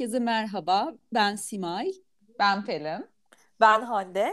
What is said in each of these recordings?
Herkese merhaba. Ben Simay. Ben Pelin. Ben Hande.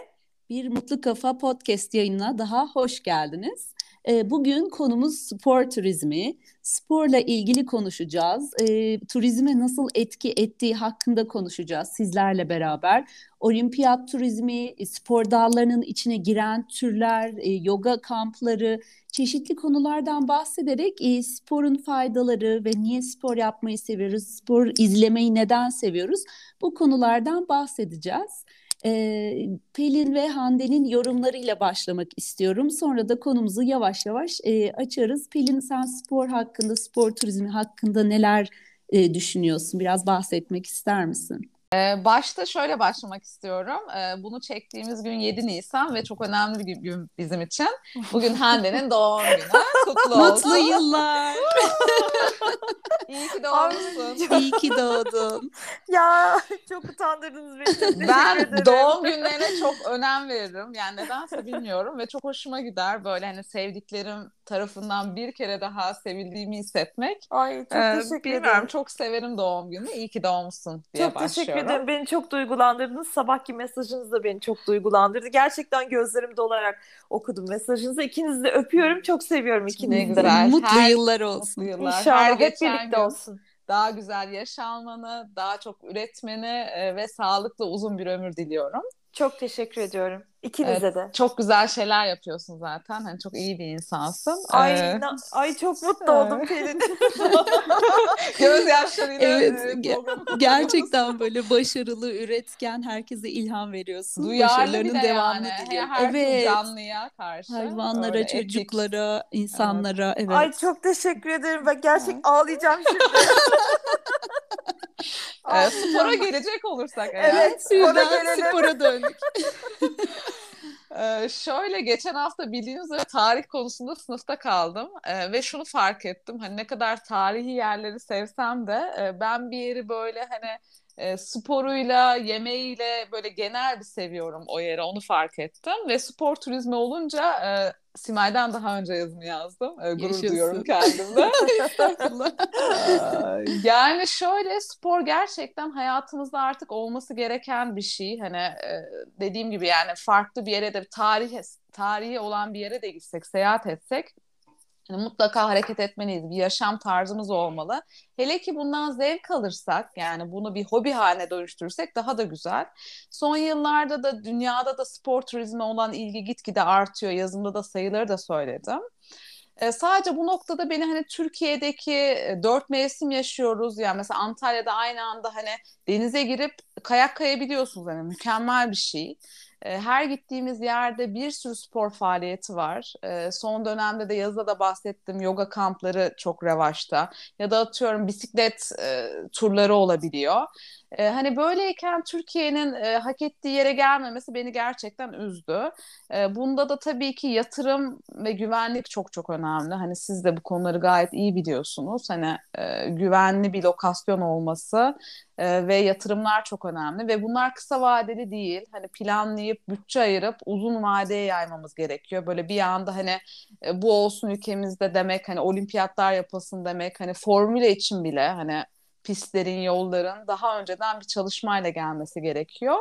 Bir Mutlu Kafa podcast yayınına daha hoş geldiniz. Ee, bugün konumuz spor turizmi. Sporla ilgili konuşacağız. E, turizme nasıl etki ettiği hakkında konuşacağız sizlerle beraber. Olimpiyat turizmi, spor dallarının içine giren türler, e, yoga kampları, çeşitli konulardan bahsederek e, sporun faydaları ve niye spor yapmayı seviyoruz, spor izlemeyi neden seviyoruz bu konulardan bahsedeceğiz. E, Pelin ve Hande'nin yorumlarıyla başlamak istiyorum. Sonra da konumuzu yavaş yavaş e, açarız. Pelin sen spor hakkında, spor turizmi hakkında neler e, düşünüyorsun? Biraz bahsetmek ister misin? Ee, başta şöyle başlamak istiyorum. Ee, bunu çektiğimiz gün 7 Nisan ve çok önemli bir gün bizim için. Bugün Hande'nin doğum günü. Kutlu olsun. Mutlu yıllar. İyi ki doğmuşsun. İyi ki doğdun. ya çok utandırdınız beni. Çok ben doğum günlerine çok önem veririm. Yani nedense bilmiyorum ve çok hoşuma gider. Böyle hani sevdiklerim tarafından bir kere daha sevildiğimi hissetmek. Ay çok ee, teşekkür bilmiyorum, ederim. Çok severim doğum günü. İyi ki doğmuşsun diye çok başlıyorum. Çok teşekkür ederim. Beni çok duygulandırdınız. Sabahki mesajınız da beni çok duygulandırdı. Gerçekten gözlerim dolarak okudum mesajınızı. İkinizi de öpüyorum. Çok seviyorum ikinizi de. Mutlu Her, yıllar olsun. Mutlu yıllar. İnşallah Her hep birlikte olsun. Daha güzel yaşalmanı, daha çok üretmeni e, ve sağlıklı uzun bir ömür diliyorum. Çok teşekkür ediyorum. İkinize evet, de. Çok güzel şeyler yapıyorsun zaten. Hani çok iyi bir insansın. Ay ee... na- ay çok mutlu oldum Pelin. Göz yaşlarıyla evet, ge- gerçekten böyle başarılı, üretken, herkese ilham veriyorsun. Duyarlı Başarılarının devamını yani. diliyorum. Her evet. canlıya karşı. Hayvanlara, Öyle çocuklara, etik. insanlara. Evet. Ay çok teşekkür ederim. Ben gerçek evet. ağlayacağım şimdi. e, spora gelecek olursak eğer. Evet, spora, spora döndük. Ee, şöyle geçen hafta bildiğiniz üzere tarih konusunda sınıfta kaldım ee, ve şunu fark ettim hani ne kadar tarihi yerleri sevsem de e, ben bir yeri böyle hani e, sporuyla, yemeğiyle böyle genel bir seviyorum o yeri onu fark ettim ve spor turizmi olunca e, Simay'dan daha önce yazımı yazdım. E, gurur Yaşasın. duyuyorum kendimde. yani şöyle spor gerçekten hayatımızda artık olması gereken bir şey. Hani e, dediğim gibi yani farklı bir yere de tarih tarihi olan bir yere de gitsek, seyahat etsek yani mutlaka hareket etmeliyiz. Bir yaşam tarzımız olmalı. Hele ki bundan zevk alırsak yani bunu bir hobi haline dönüştürürsek daha da güzel. Son yıllarda da dünyada da spor turizmi olan ilgi gitgide artıyor. Yazımda da sayıları da söyledim. E, sadece bu noktada beni hani Türkiye'deki e, dört mevsim yaşıyoruz. Yani mesela Antalya'da aynı anda hani denize girip kayak kayabiliyorsunuz. Yani mükemmel bir şey. Ee, her gittiğimiz yerde bir sürü spor faaliyeti var. Ee, son dönemde de yazıda da bahsettim yoga kampları çok revaçta. Ya da atıyorum bisiklet e, turları olabiliyor. E, hani böyleyken Türkiye'nin e, hak ettiği yere gelmemesi beni gerçekten üzdü. Bunda da tabii ki yatırım ve güvenlik çok çok önemli. Hani siz de bu konuları gayet iyi biliyorsunuz. Hani e, güvenli bir lokasyon olması ve yatırımlar çok önemli ve bunlar kısa vadeli değil. Hani planlayıp bütçe ayırıp uzun vadeye yaymamız gerekiyor. Böyle bir anda hani e, bu olsun ülkemizde demek hani olimpiyatlar yapılsın demek hani formüle için bile hani pistlerin, yolların daha önceden bir çalışmayla gelmesi gerekiyor.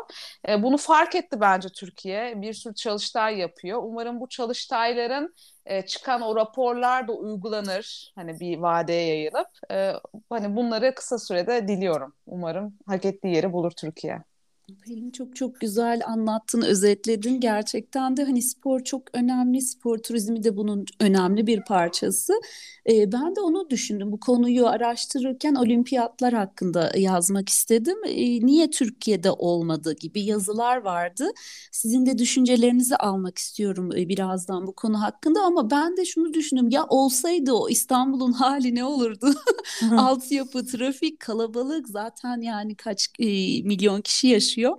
E, bunu fark etti bence Türkiye. Bir sürü çalıştay yapıyor. Umarım bu çalıştayların e, çıkan o raporlar da uygulanır. Hani bir vadeye yayılıp. E, hani bunları kısa sürede diliyorum. Umarım hak ettiği yeri bulur Türkiye. Pelin çok çok güzel anlattın, özetledin. Gerçekten de hani spor çok önemli, spor turizmi de bunun önemli bir parçası. Ee, ben de onu düşündüm. Bu konuyu araştırırken olimpiyatlar hakkında yazmak istedim. Ee, niye Türkiye'de olmadı gibi yazılar vardı. Sizin de düşüncelerinizi almak istiyorum e, birazdan bu konu hakkında ama ben de şunu düşündüm. Ya olsaydı o İstanbul'un hali ne olurdu? Altyapı, trafik, kalabalık zaten yani kaç e, milyon kişi yaşıyor yaşıyor.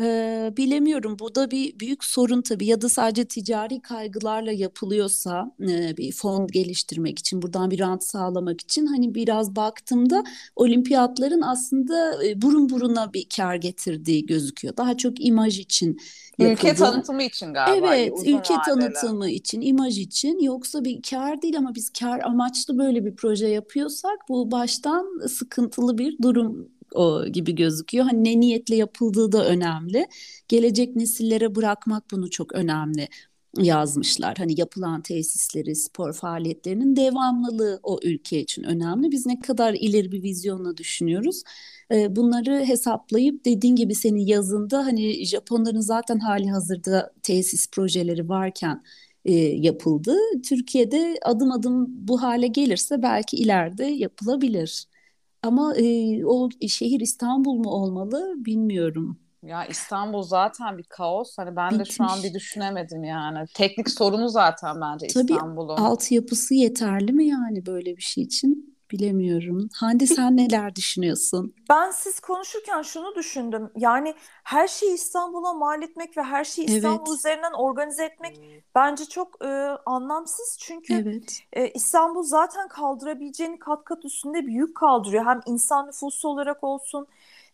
Ee, bilemiyorum bu da bir büyük sorun tabii ya da sadece ticari kaygılarla yapılıyorsa e, bir fon geliştirmek için buradan bir rant sağlamak için hani biraz baktığımda olimpiyatların aslında e, burun buruna bir kar getirdiği gözüküyor. Daha çok imaj için yapıldı. Ülke tanıtımı için galiba. Evet ülke vadeli. tanıtımı için imaj için yoksa bir kar değil ama biz kar amaçlı böyle bir proje yapıyorsak bu baştan sıkıntılı bir durum o gibi gözüküyor. Hani ne niyetle yapıldığı da önemli. Gelecek nesillere bırakmak bunu çok önemli yazmışlar. Hani yapılan tesisleri, spor faaliyetlerinin devamlılığı o ülke için önemli. Biz ne kadar ileri bir vizyonla düşünüyoruz. Bunları hesaplayıp dediğin gibi senin yazında hani Japonların zaten hali hazırda tesis projeleri varken e, yapıldı. Türkiye'de adım adım bu hale gelirse belki ileride yapılabilir. Ama e, o şehir İstanbul mu olmalı bilmiyorum. Ya İstanbul zaten bir kaos. Hani ben Bitmiş. de şu an bir düşünemedim yani. Teknik sorunu zaten bence İstanbul'un. Tabii altyapısı yeterli mi yani böyle bir şey için? Bilemiyorum. Hande sen neler düşünüyorsun? Ben siz konuşurken şunu düşündüm. Yani her şeyi İstanbul'a mal etmek ve her şeyi İstanbul evet. üzerinden organize etmek bence çok e, anlamsız. Çünkü evet. e, İstanbul zaten kaldırabileceğini kat kat üstünde bir yük kaldırıyor. Hem insan nüfusu olarak olsun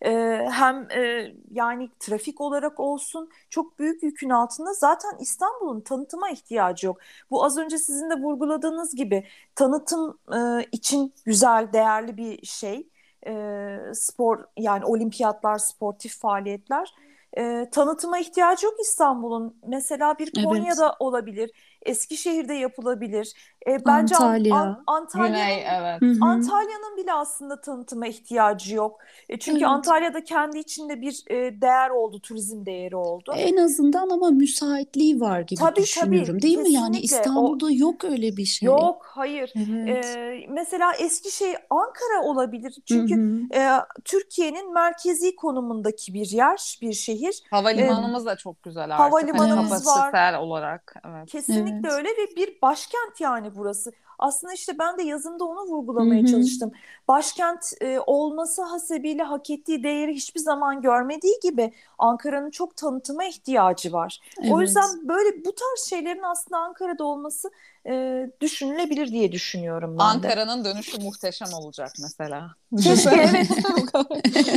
e, hem e, yani trafik olarak olsun çok büyük yükün altında zaten İstanbul'un tanıtıma ihtiyacı yok. Bu az önce sizin de vurguladığınız gibi tanıtım e, için güzel, değerli bir şey. E, spor yani olimpiyatlar, sportif faaliyetler. E, tanıtıma ihtiyacı yok İstanbul'un. Mesela bir Konya'da evet. olabilir Eskişehir'de yapılabilir. E, bence Antalya. An, Antalya'nın, Güney, evet. Antalya'nın bile aslında tanıtıma ihtiyacı yok. E, çünkü evet. Antalya'da kendi içinde bir e, değer oldu, turizm değeri oldu. En azından ama müsaitliği var gibi tabii, düşünüyorum. Tabii, değil kesinlikle. mi? Yani İstanbul'da o, yok öyle bir şey. Yok, hayır. Evet. E, mesela Eskişehir, Ankara olabilir. Çünkü e, Türkiye'nin merkezi konumundaki bir yer, bir şehir. Havalimanımız e, da çok güzel artık. Havalimanımız hani var. olarak. Evet. Kesinlikle Kesinlikle evet. öyle ve bir başkent yani burası. Aslında işte ben de yazımda onu vurgulamaya Hı-hı. çalıştım. Başkent e, olması hasebiyle hak ettiği değeri hiçbir zaman görmediği gibi Ankara'nın çok tanıtıma ihtiyacı var. Evet. O yüzden böyle bu tarz şeylerin aslında Ankara'da olması e, düşünülebilir diye düşünüyorum ben Ankara'nın dönüşü muhteşem olacak mesela. evet.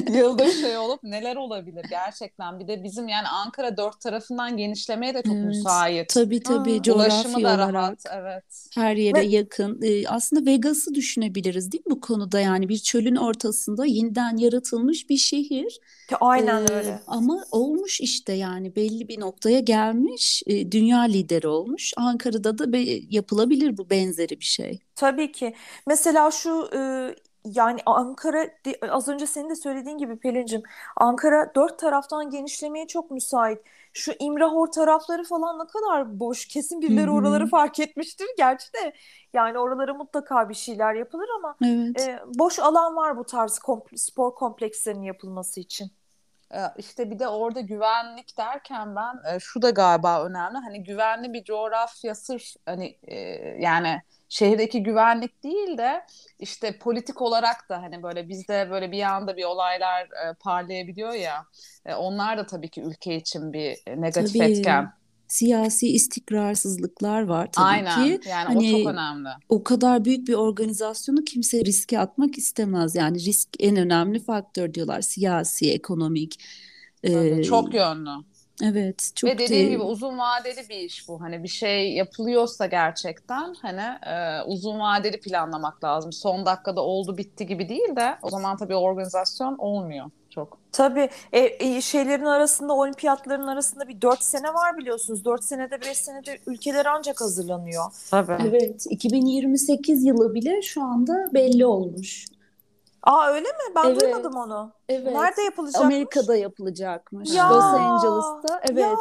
Yılda şey olup neler olabilir gerçekten. Bir de bizim yani Ankara dört tarafından genişlemeye de çok evet. müsait. Tabii tabii. Ha. Ulaşımı da olarak, rahat. Evet. Her yere Ve... yakın. Ee, aslında Vegas'ı düşünebiliriz değil mi bu konuda? Yani bir çölün ortasında yeniden yaratılmış bir şehir. Aynen ee, öyle. Ama olmuş işte yani belli bir noktaya gelmiş. E, dünya lideri olmuş. Ankara'da da be, yapılabilir bu benzeri bir şey. Tabii ki. Mesela şu e, yani Ankara az önce senin de söylediğin gibi Pelin'cim Ankara dört taraftan genişlemeye çok müsait. Şu İmrahor tarafları falan ne kadar boş. Kesin birileri Hı-hı. oraları fark etmiştir. Gerçi de yani oralara mutlaka bir şeyler yapılır ama evet. e, boş alan var bu tarz komple- spor komplekslerinin yapılması için. İşte bir de orada güvenlik derken ben şu da galiba önemli. Hani güvenli bir coğrafya sırf hani yani şehirdeki güvenlik değil de işte politik olarak da hani böyle bizde böyle bir anda bir olaylar parlayabiliyor ya. Onlar da tabii ki ülke için bir negatif tabii. etken siyasi istikrarsızlıklar var tabii Aynen. ki. Yani hani, o çok önemli. O kadar büyük bir organizasyonu kimse riske atmak istemez. Yani risk en önemli faktör diyorlar. Siyasi, ekonomik. Tabii, e, çok yönlü. Evet, çok Ve dediğim de... gibi uzun vadeli bir iş bu. Hani bir şey yapılıyorsa gerçekten hani e, uzun vadeli planlamak lazım. Son dakikada oldu bitti gibi değil de o zaman tabii organizasyon olmuyor çok. Tabii e, e, şeylerin arasında olimpiyatların arasında bir dört sene var biliyorsunuz. Dört senede beş senede ülkeler ancak hazırlanıyor. Tabii. Evet 2028 yılı bile şu anda belli olmuş. Aa öyle mi? Ben evet. duymadım onu. Evet. Nerede yapılacakmış? Amerika'da yapılacakmış. Ya. Los Angeles'ta. Evet. Ya.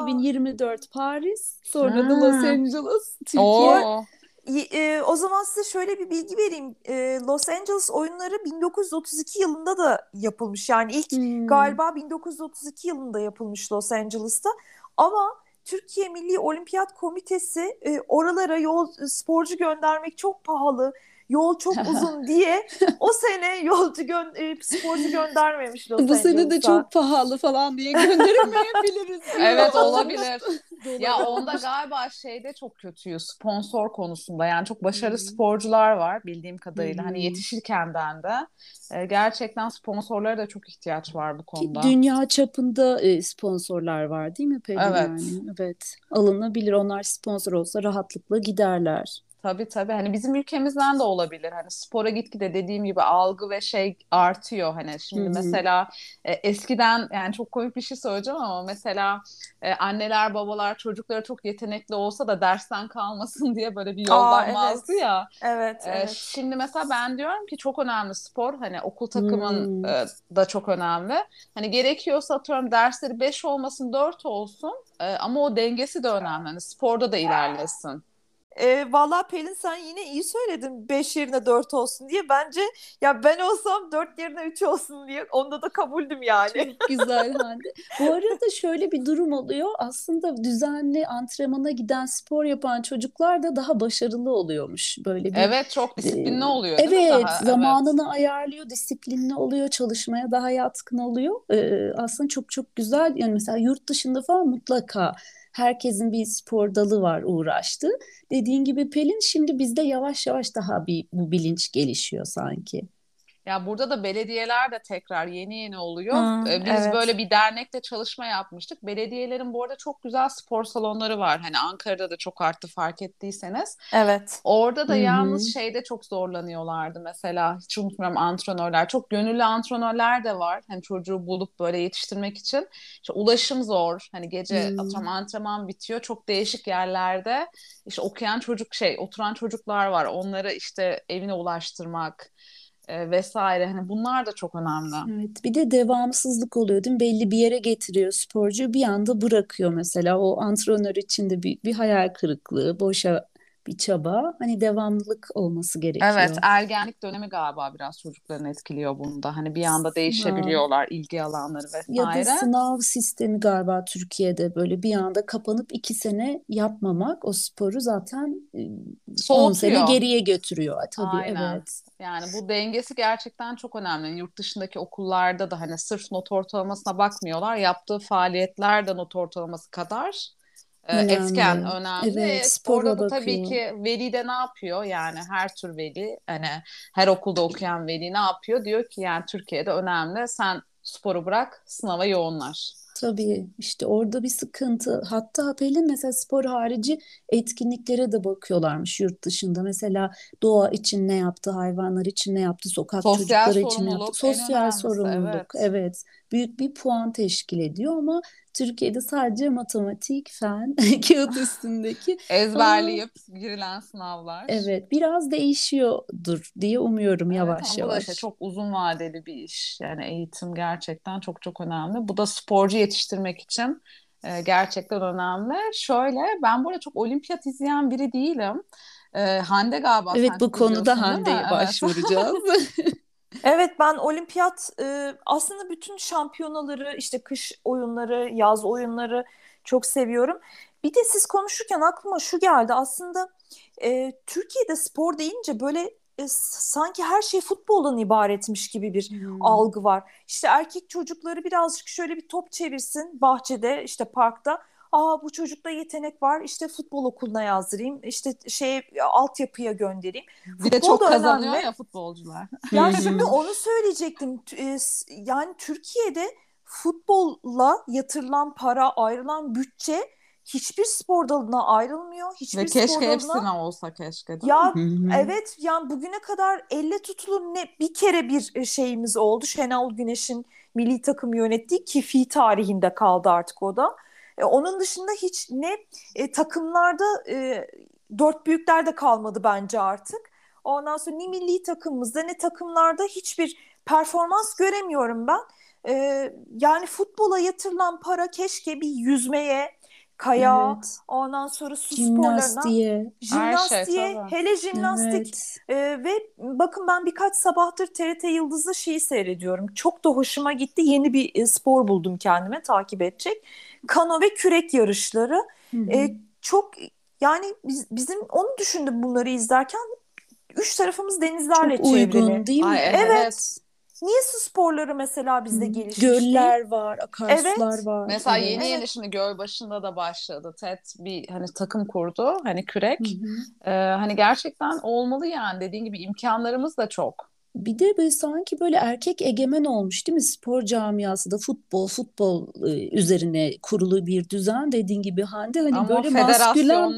2024 Paris, sonra ha. da Los Angeles, Türkiye. Oo. E, o zaman size şöyle bir bilgi vereyim. E, Los Angeles oyunları 1932 yılında da yapılmış. Yani ilk hmm. galiba 1932 yılında yapılmış Los Angeles'ta. Ama Türkiye Milli Olimpiyat Komitesi e, oralara yol sporcu göndermek çok pahalı yol çok uzun diye o sene yolcu gö e, sporcu göndermemiş Los Bu sene de çok pahalı falan diye gönderemeyebiliriz. evet olabilir. ya onda galiba şeyde çok kötüyü sponsor konusunda yani çok başarılı hmm. sporcular var bildiğim kadarıyla hani hmm. hani yetişirkenden de e, gerçekten sponsorlara da çok ihtiyaç var bu konuda. Ki dünya çapında e, sponsorlar var değil mi Pelin? Evet. Yani? Evet. Alınabilir onlar sponsor olsa rahatlıkla giderler. Tabii tabii. Hani bizim ülkemizden de olabilir. Hani spora gitgide dediğim gibi algı ve şey artıyor. Hani şimdi Hı-hı. mesela e, eskiden yani çok komik bir şey söyleyeceğim ama mesela e, anneler babalar çocukları çok yetenekli olsa da dersten kalmasın diye böyle bir yollanmazdı evet. ya. Evet, e, evet. Şimdi mesela ben diyorum ki çok önemli spor. Hani okul takımın e, da çok önemli. Hani gerekiyorsa atıyorum dersleri 5 olmasın 4 olsun. E, ama o dengesi de önemli. Hani sporda da ilerlesin. E, Valla Pelin sen yine iyi söyledin 5 yerine 4 olsun diye. Bence ya ben olsam 4 yerine 3 olsun diye onda da kabuldüm yani. Çok güzel Hande. Bu arada şöyle bir durum oluyor. Aslında düzenli antrenmana giden spor yapan çocuklar da daha başarılı oluyormuş. Böyle bir Evet çok disiplinli oluyor değil evet, daha? zamanını evet. ayarlıyor, disiplinli oluyor, çalışmaya daha yatkın oluyor. Ee, aslında çok çok güzel. Yani mesela yurt dışında falan mutlaka Herkesin bir spor dalı var uğraştı. Dediğin gibi Pelin şimdi bizde yavaş yavaş daha bir bu bilinç gelişiyor sanki. Ya burada da belediyeler de tekrar yeni yeni oluyor. Hmm, Biz evet. böyle bir dernekle çalışma yapmıştık. Belediyelerin bu arada çok güzel spor salonları var. Hani Ankara'da da çok arttı fark ettiyseniz. Evet. Orada da Hı-hı. yalnız şeyde çok zorlanıyorlardı mesela. Hiç unutmuyorum antrenörler. Çok gönüllü antrenörler de var. Hani çocuğu bulup böyle yetiştirmek için. İşte ulaşım zor. Hani gece hmm. atıyorum antrenman bitiyor. Çok değişik yerlerde işte okuyan çocuk şey oturan çocuklar var. Onları işte evine ulaştırmak e, vesaire hani bunlar da çok önemli. Evet bir de devamsızlık oluyor değil mi? Belli bir yere getiriyor sporcu bir anda bırakıyor mesela o antrenör için de bir, bir hayal kırıklığı, boşa bir çaba. Hani devamlılık olması gerekiyor. Evet, ergenlik dönemi galiba biraz çocukların etkiliyor bunda. Hani bir anda değişebiliyorlar sınav. ilgi alanları vesaire. Ya da sınav sistemi galiba Türkiye'de böyle bir anda kapanıp iki sene yapmamak o sporu zaten Soğutuyor. 10 sene geriye götürüyor. Tabii Aynen. evet. Yani bu dengesi gerçekten çok önemli. Yurt dışındaki okullarda da hani sırf not ortalamasına bakmıyorlar. Yaptığı faaliyetler de not ortalaması kadar e, önemli. etken önemli. Evet, Orada da tabii ki veli de ne yapıyor? Yani her tür veli hani her okulda okuyan veli ne yapıyor? Diyor ki yani Türkiye'de önemli. Sen sporu bırak, sınava yoğunlaş. Tabii işte orada bir sıkıntı. Hatta Pelin mesela spor harici etkinliklere de bakıyorlarmış yurt dışında. Mesela doğa için ne yaptı, hayvanlar için ne yaptı, sokak Sosyal çocukları için ne yaptı. Sosyal sorumluluk. Evet. evet. Büyük bir puan teşkil ediyor ama Türkiye'de sadece matematik, fen, kağıt üstündeki ezberleyip ama, girilen sınavlar. Evet, biraz değişiyordur diye umuyorum evet, yavaş ama yavaş. Bu da işte çok uzun vadeli bir iş. Yani eğitim gerçekten çok çok önemli. Bu da sporcu yetiştirmek için e, gerçekten önemli. Şöyle, ben burada çok olimpiyat izleyen biri değilim. E, Hande galiba Evet bu konuda Hande'ye başvuracağız. Evet ben olimpiyat e, aslında bütün şampiyonaları işte kış oyunları, yaz oyunları çok seviyorum. Bir de siz konuşurken aklıma şu geldi aslında e, Türkiye'de spor deyince böyle e, sanki her şey futboldan ibaretmiş gibi bir hmm. algı var. İşte erkek çocukları birazcık şöyle bir top çevirsin bahçede işte parkta aa bu çocukta yetenek var işte futbol okuluna yazdırayım işte şey altyapıya göndereyim. Bir Futbol de çok kazanıyor önemli. ya futbolcular. Ya şimdi onu söyleyecektim. E, yani Türkiye'de futbolla yatırılan para, ayrılan bütçe hiçbir spor dalına ayrılmıyor. Hiçbir Ve keşke spor dalına... hepsine olsa keşke. ya evet yani bugüne kadar elle tutulur ne bir kere bir e, şeyimiz oldu. Şenol Güneş'in milli takım yönettiği ki fi tarihinde kaldı artık o da. E, onun dışında hiç ne e, takımlarda e, dört büyükler de kalmadı bence artık. Ondan sonra ne milli takımımızda ne takımlarda hiçbir performans göremiyorum ben. E, yani futbola yatırılan para keşke bir yüzmeye, kaya, evet. ondan sonra su sporlarına, jimnastiğe, şey, hele jimnastik evet. e, ve bakın ben birkaç sabahtır TRT Yıldız'da şeyi seyrediyorum. Çok da hoşuma gitti. Yeni bir e, spor buldum kendime takip edecek kano ve kürek yarışları. E, çok yani biz, bizim onu düşündüm bunları izlerken üç tarafımız denizlerle çok çevrili. Çok uygun değil mi? Ay, evet. evet. Niye su sporları mesela bizde gelişmiş Göller var, akarsular evet. var. Mesela evet. yeni yeni şimdi göl başında da başladı. TED bir hani takım kurdu hani kürek. Ee, hani gerçekten olmalı yani dediğin gibi imkanlarımız da çok. Bir de böyle sanki böyle erkek egemen olmuş değil mi? Spor camiası da futbol, futbol üzerine kurulu bir düzen dediğin gibi Hande hani Ama böyle maskülen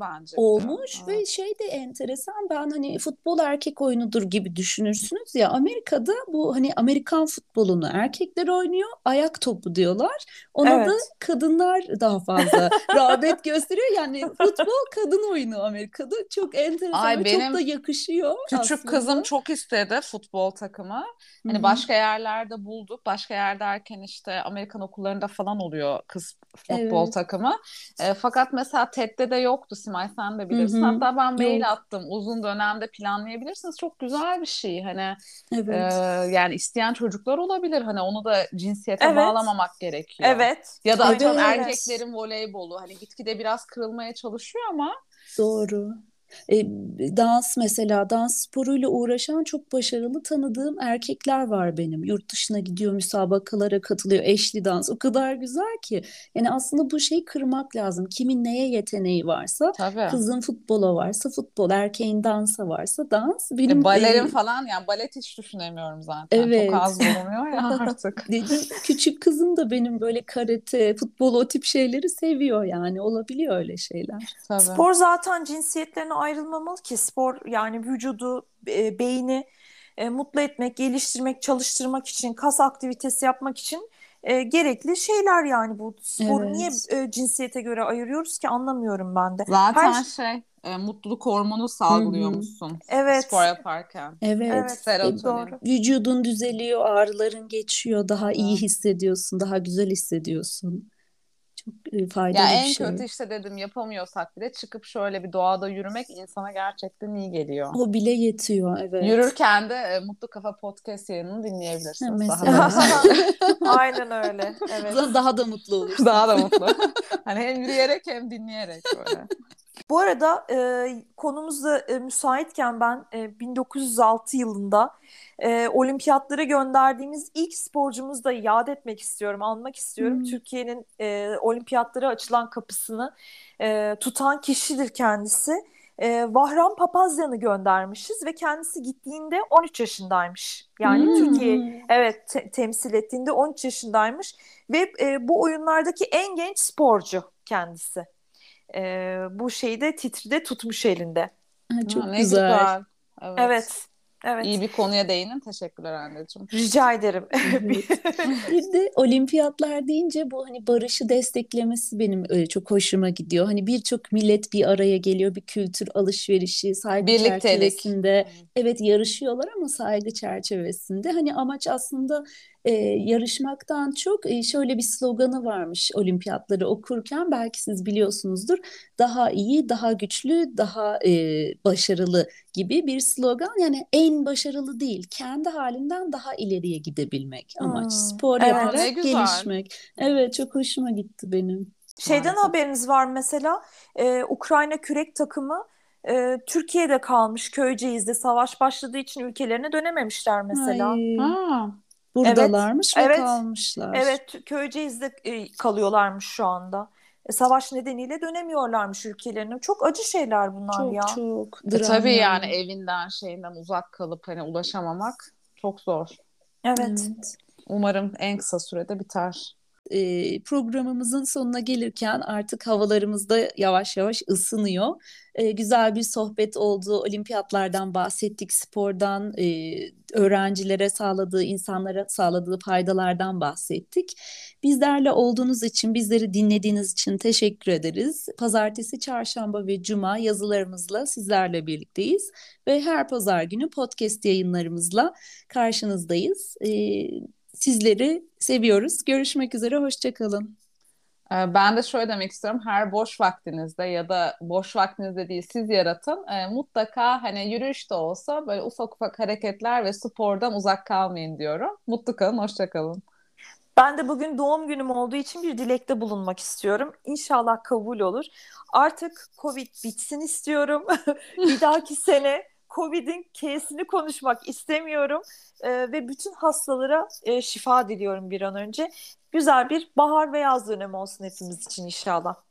bence. olmuş evet. ve şey de enteresan ben hani futbol erkek oyunudur gibi düşünürsünüz ya Amerika'da bu hani Amerikan futbolunu erkekler oynuyor ayak topu diyorlar. Ona evet. da kadınlar daha fazla rağbet gösteriyor. Yani futbol kadın oyunu Amerika'da çok enteresan Ay, ve benim çok da yakışıyor. Küçük aslında. kızım çok istedi futbol takımı. Hani Hı-hı. başka yerlerde bulduk. Başka yer derken işte Amerikan okullarında falan oluyor kız futbol evet. takımı. E, fakat mesela TED'de de yoktu Simay sen de bilirsin. Hı-hı. Hatta ben mail Yok. attım. Uzun dönemde planlayabilirsiniz. Çok güzel bir şey. Hani evet. e, yani isteyen çocuklar olabilir. Hani onu da cinsiyete evet. bağlamamak gerekiyor. Evet. Ya da evet. erkeklerin voleybolu. Hani gitgide biraz kırılmaya çalışıyor ama Doğru. E, dans mesela dans sporuyla uğraşan çok başarılı tanıdığım erkekler var benim. Yurt dışına gidiyor, müsabakalara katılıyor, eşli dans. O kadar güzel ki. Yani aslında bu şeyi kırmak lazım. Kimin neye yeteneği varsa, Tabii. kızın futbola varsa futbol, erkeğin dansa varsa dans. E, benim e, balerin e, falan yani balet hiç düşünemiyorum zaten. Evet. Çok az bulunuyor ya artık. Dedim küçük kızım da benim böyle karate, futbol o tip şeyleri seviyor yani. Olabiliyor öyle şeyler. Tabii. Spor zaten cinsiyetlerini ayrılmamalı ki spor yani vücudu, e, beyni e, mutlu etmek, geliştirmek, çalıştırmak için, kas aktivitesi yapmak için e, gerekli şeyler yani bu sporu evet. niye e, cinsiyete göre ayırıyoruz ki anlamıyorum ben de. Zaten Her... şey e, mutluluk hormonu salgılıyormuşsun evet. spor yaparken. Evet. evet Serotonin. Doğru. Vücudun düzeliyor, ağrıların geçiyor, daha evet. iyi hissediyorsun, daha güzel hissediyorsun çok faydalı ya bir en şey. En kötü işte dedim yapamıyorsak bile çıkıp şöyle bir doğada yürümek insana gerçekten iyi geliyor. O bile yetiyor evet. Yürürken de e, Mutlu Kafa podcast yayınını dinleyebilirsiniz. Mesela. Aynen öyle. Evet. Daha da mutlu olursun. Daha da mutlu. hani hem yürüyerek hem dinleyerek böyle. Bu arada e, konumuzda e, müsaitken ben e, 1906 yılında e, olimpiyatlara gönderdiğimiz ilk sporcumuzu da yad etmek istiyorum, anmak istiyorum. Hmm. Türkiye'nin e, olimpiyatlara açılan kapısını e, tutan kişidir kendisi. E, Vahram Papazyan'ı göndermişiz ve kendisi gittiğinde 13 yaşındaymış. Yani hmm. Türkiye evet te- temsil ettiğinde 13 yaşındaymış ve e, bu oyunlardaki en genç sporcu kendisi. E, bu şeyi de titri de tutmuş elinde. çok ha, güzel. güzel. Evet. evet. Evet. İyi bir konuya değinin. Teşekkürler anneciğim. Rica ederim. bir de olimpiyatlar deyince bu hani barışı desteklemesi benim öyle çok hoşuma gidiyor. Hani birçok millet bir araya geliyor. Bir kültür alışverişi, saygı Birliktelik. çerçevesinde. Evet yarışıyorlar ama saygı çerçevesinde. Hani amaç aslında e, yarışmaktan çok e, şöyle bir sloganı varmış olimpiyatları okurken belki siz biliyorsunuzdur daha iyi daha güçlü daha e, başarılı gibi bir slogan yani en başarılı değil kendi halinden daha ileriye gidebilmek amaç hmm. spor evet, yaparak gelişmek evet çok hoşuma gitti benim. Şeyden Maalesef. haberiniz var mesela e, Ukrayna kürek takımı e, Türkiye'de kalmış Köyceğiz'de savaş başladığı için ülkelerine dönememişler mesela. Ay. Ha buradalarmış evet, ve evet, kalmışlar. Evet, Köyceğiz'de e, kalıyorlarmış şu anda. E, savaş nedeniyle dönemiyorlarmış ülkelerine. Çok acı şeyler bunlar çok, ya. Çok çok. E, tabii yani evinden şeyinden uzak kalıp hani ulaşamamak çok zor. Evet. evet. Umarım en kısa sürede biter e, programımızın sonuna gelirken artık havalarımız da yavaş yavaş ısınıyor. E, güzel bir sohbet oldu. Olimpiyatlardan bahsettik, spordan, e, öğrencilere sağladığı, insanlara sağladığı faydalardan bahsettik. Bizlerle olduğunuz için, bizleri dinlediğiniz için teşekkür ederiz. Pazartesi, çarşamba ve cuma yazılarımızla sizlerle birlikteyiz. Ve her pazar günü podcast yayınlarımızla karşınızdayız. E, Sizleri seviyoruz. Görüşmek üzere, hoşçakalın. Ee, ben de şöyle demek istiyorum. Her boş vaktinizde ya da boş vaktinizde değil siz yaratın. E, mutlaka hani yürüyüş de olsa böyle ufak ufak hareketler ve spordan uzak kalmayın diyorum. Mutlu kalın, hoşça kalın. Ben de bugün doğum günüm olduğu için bir dilekte bulunmak istiyorum. İnşallah kabul olur. Artık Covid bitsin istiyorum. bir dahaki sene Covid'in K'sini konuşmak istemiyorum e, ve bütün hastalara e, şifa diliyorum bir an önce. Güzel bir bahar ve yaz dönemi olsun hepimiz için inşallah.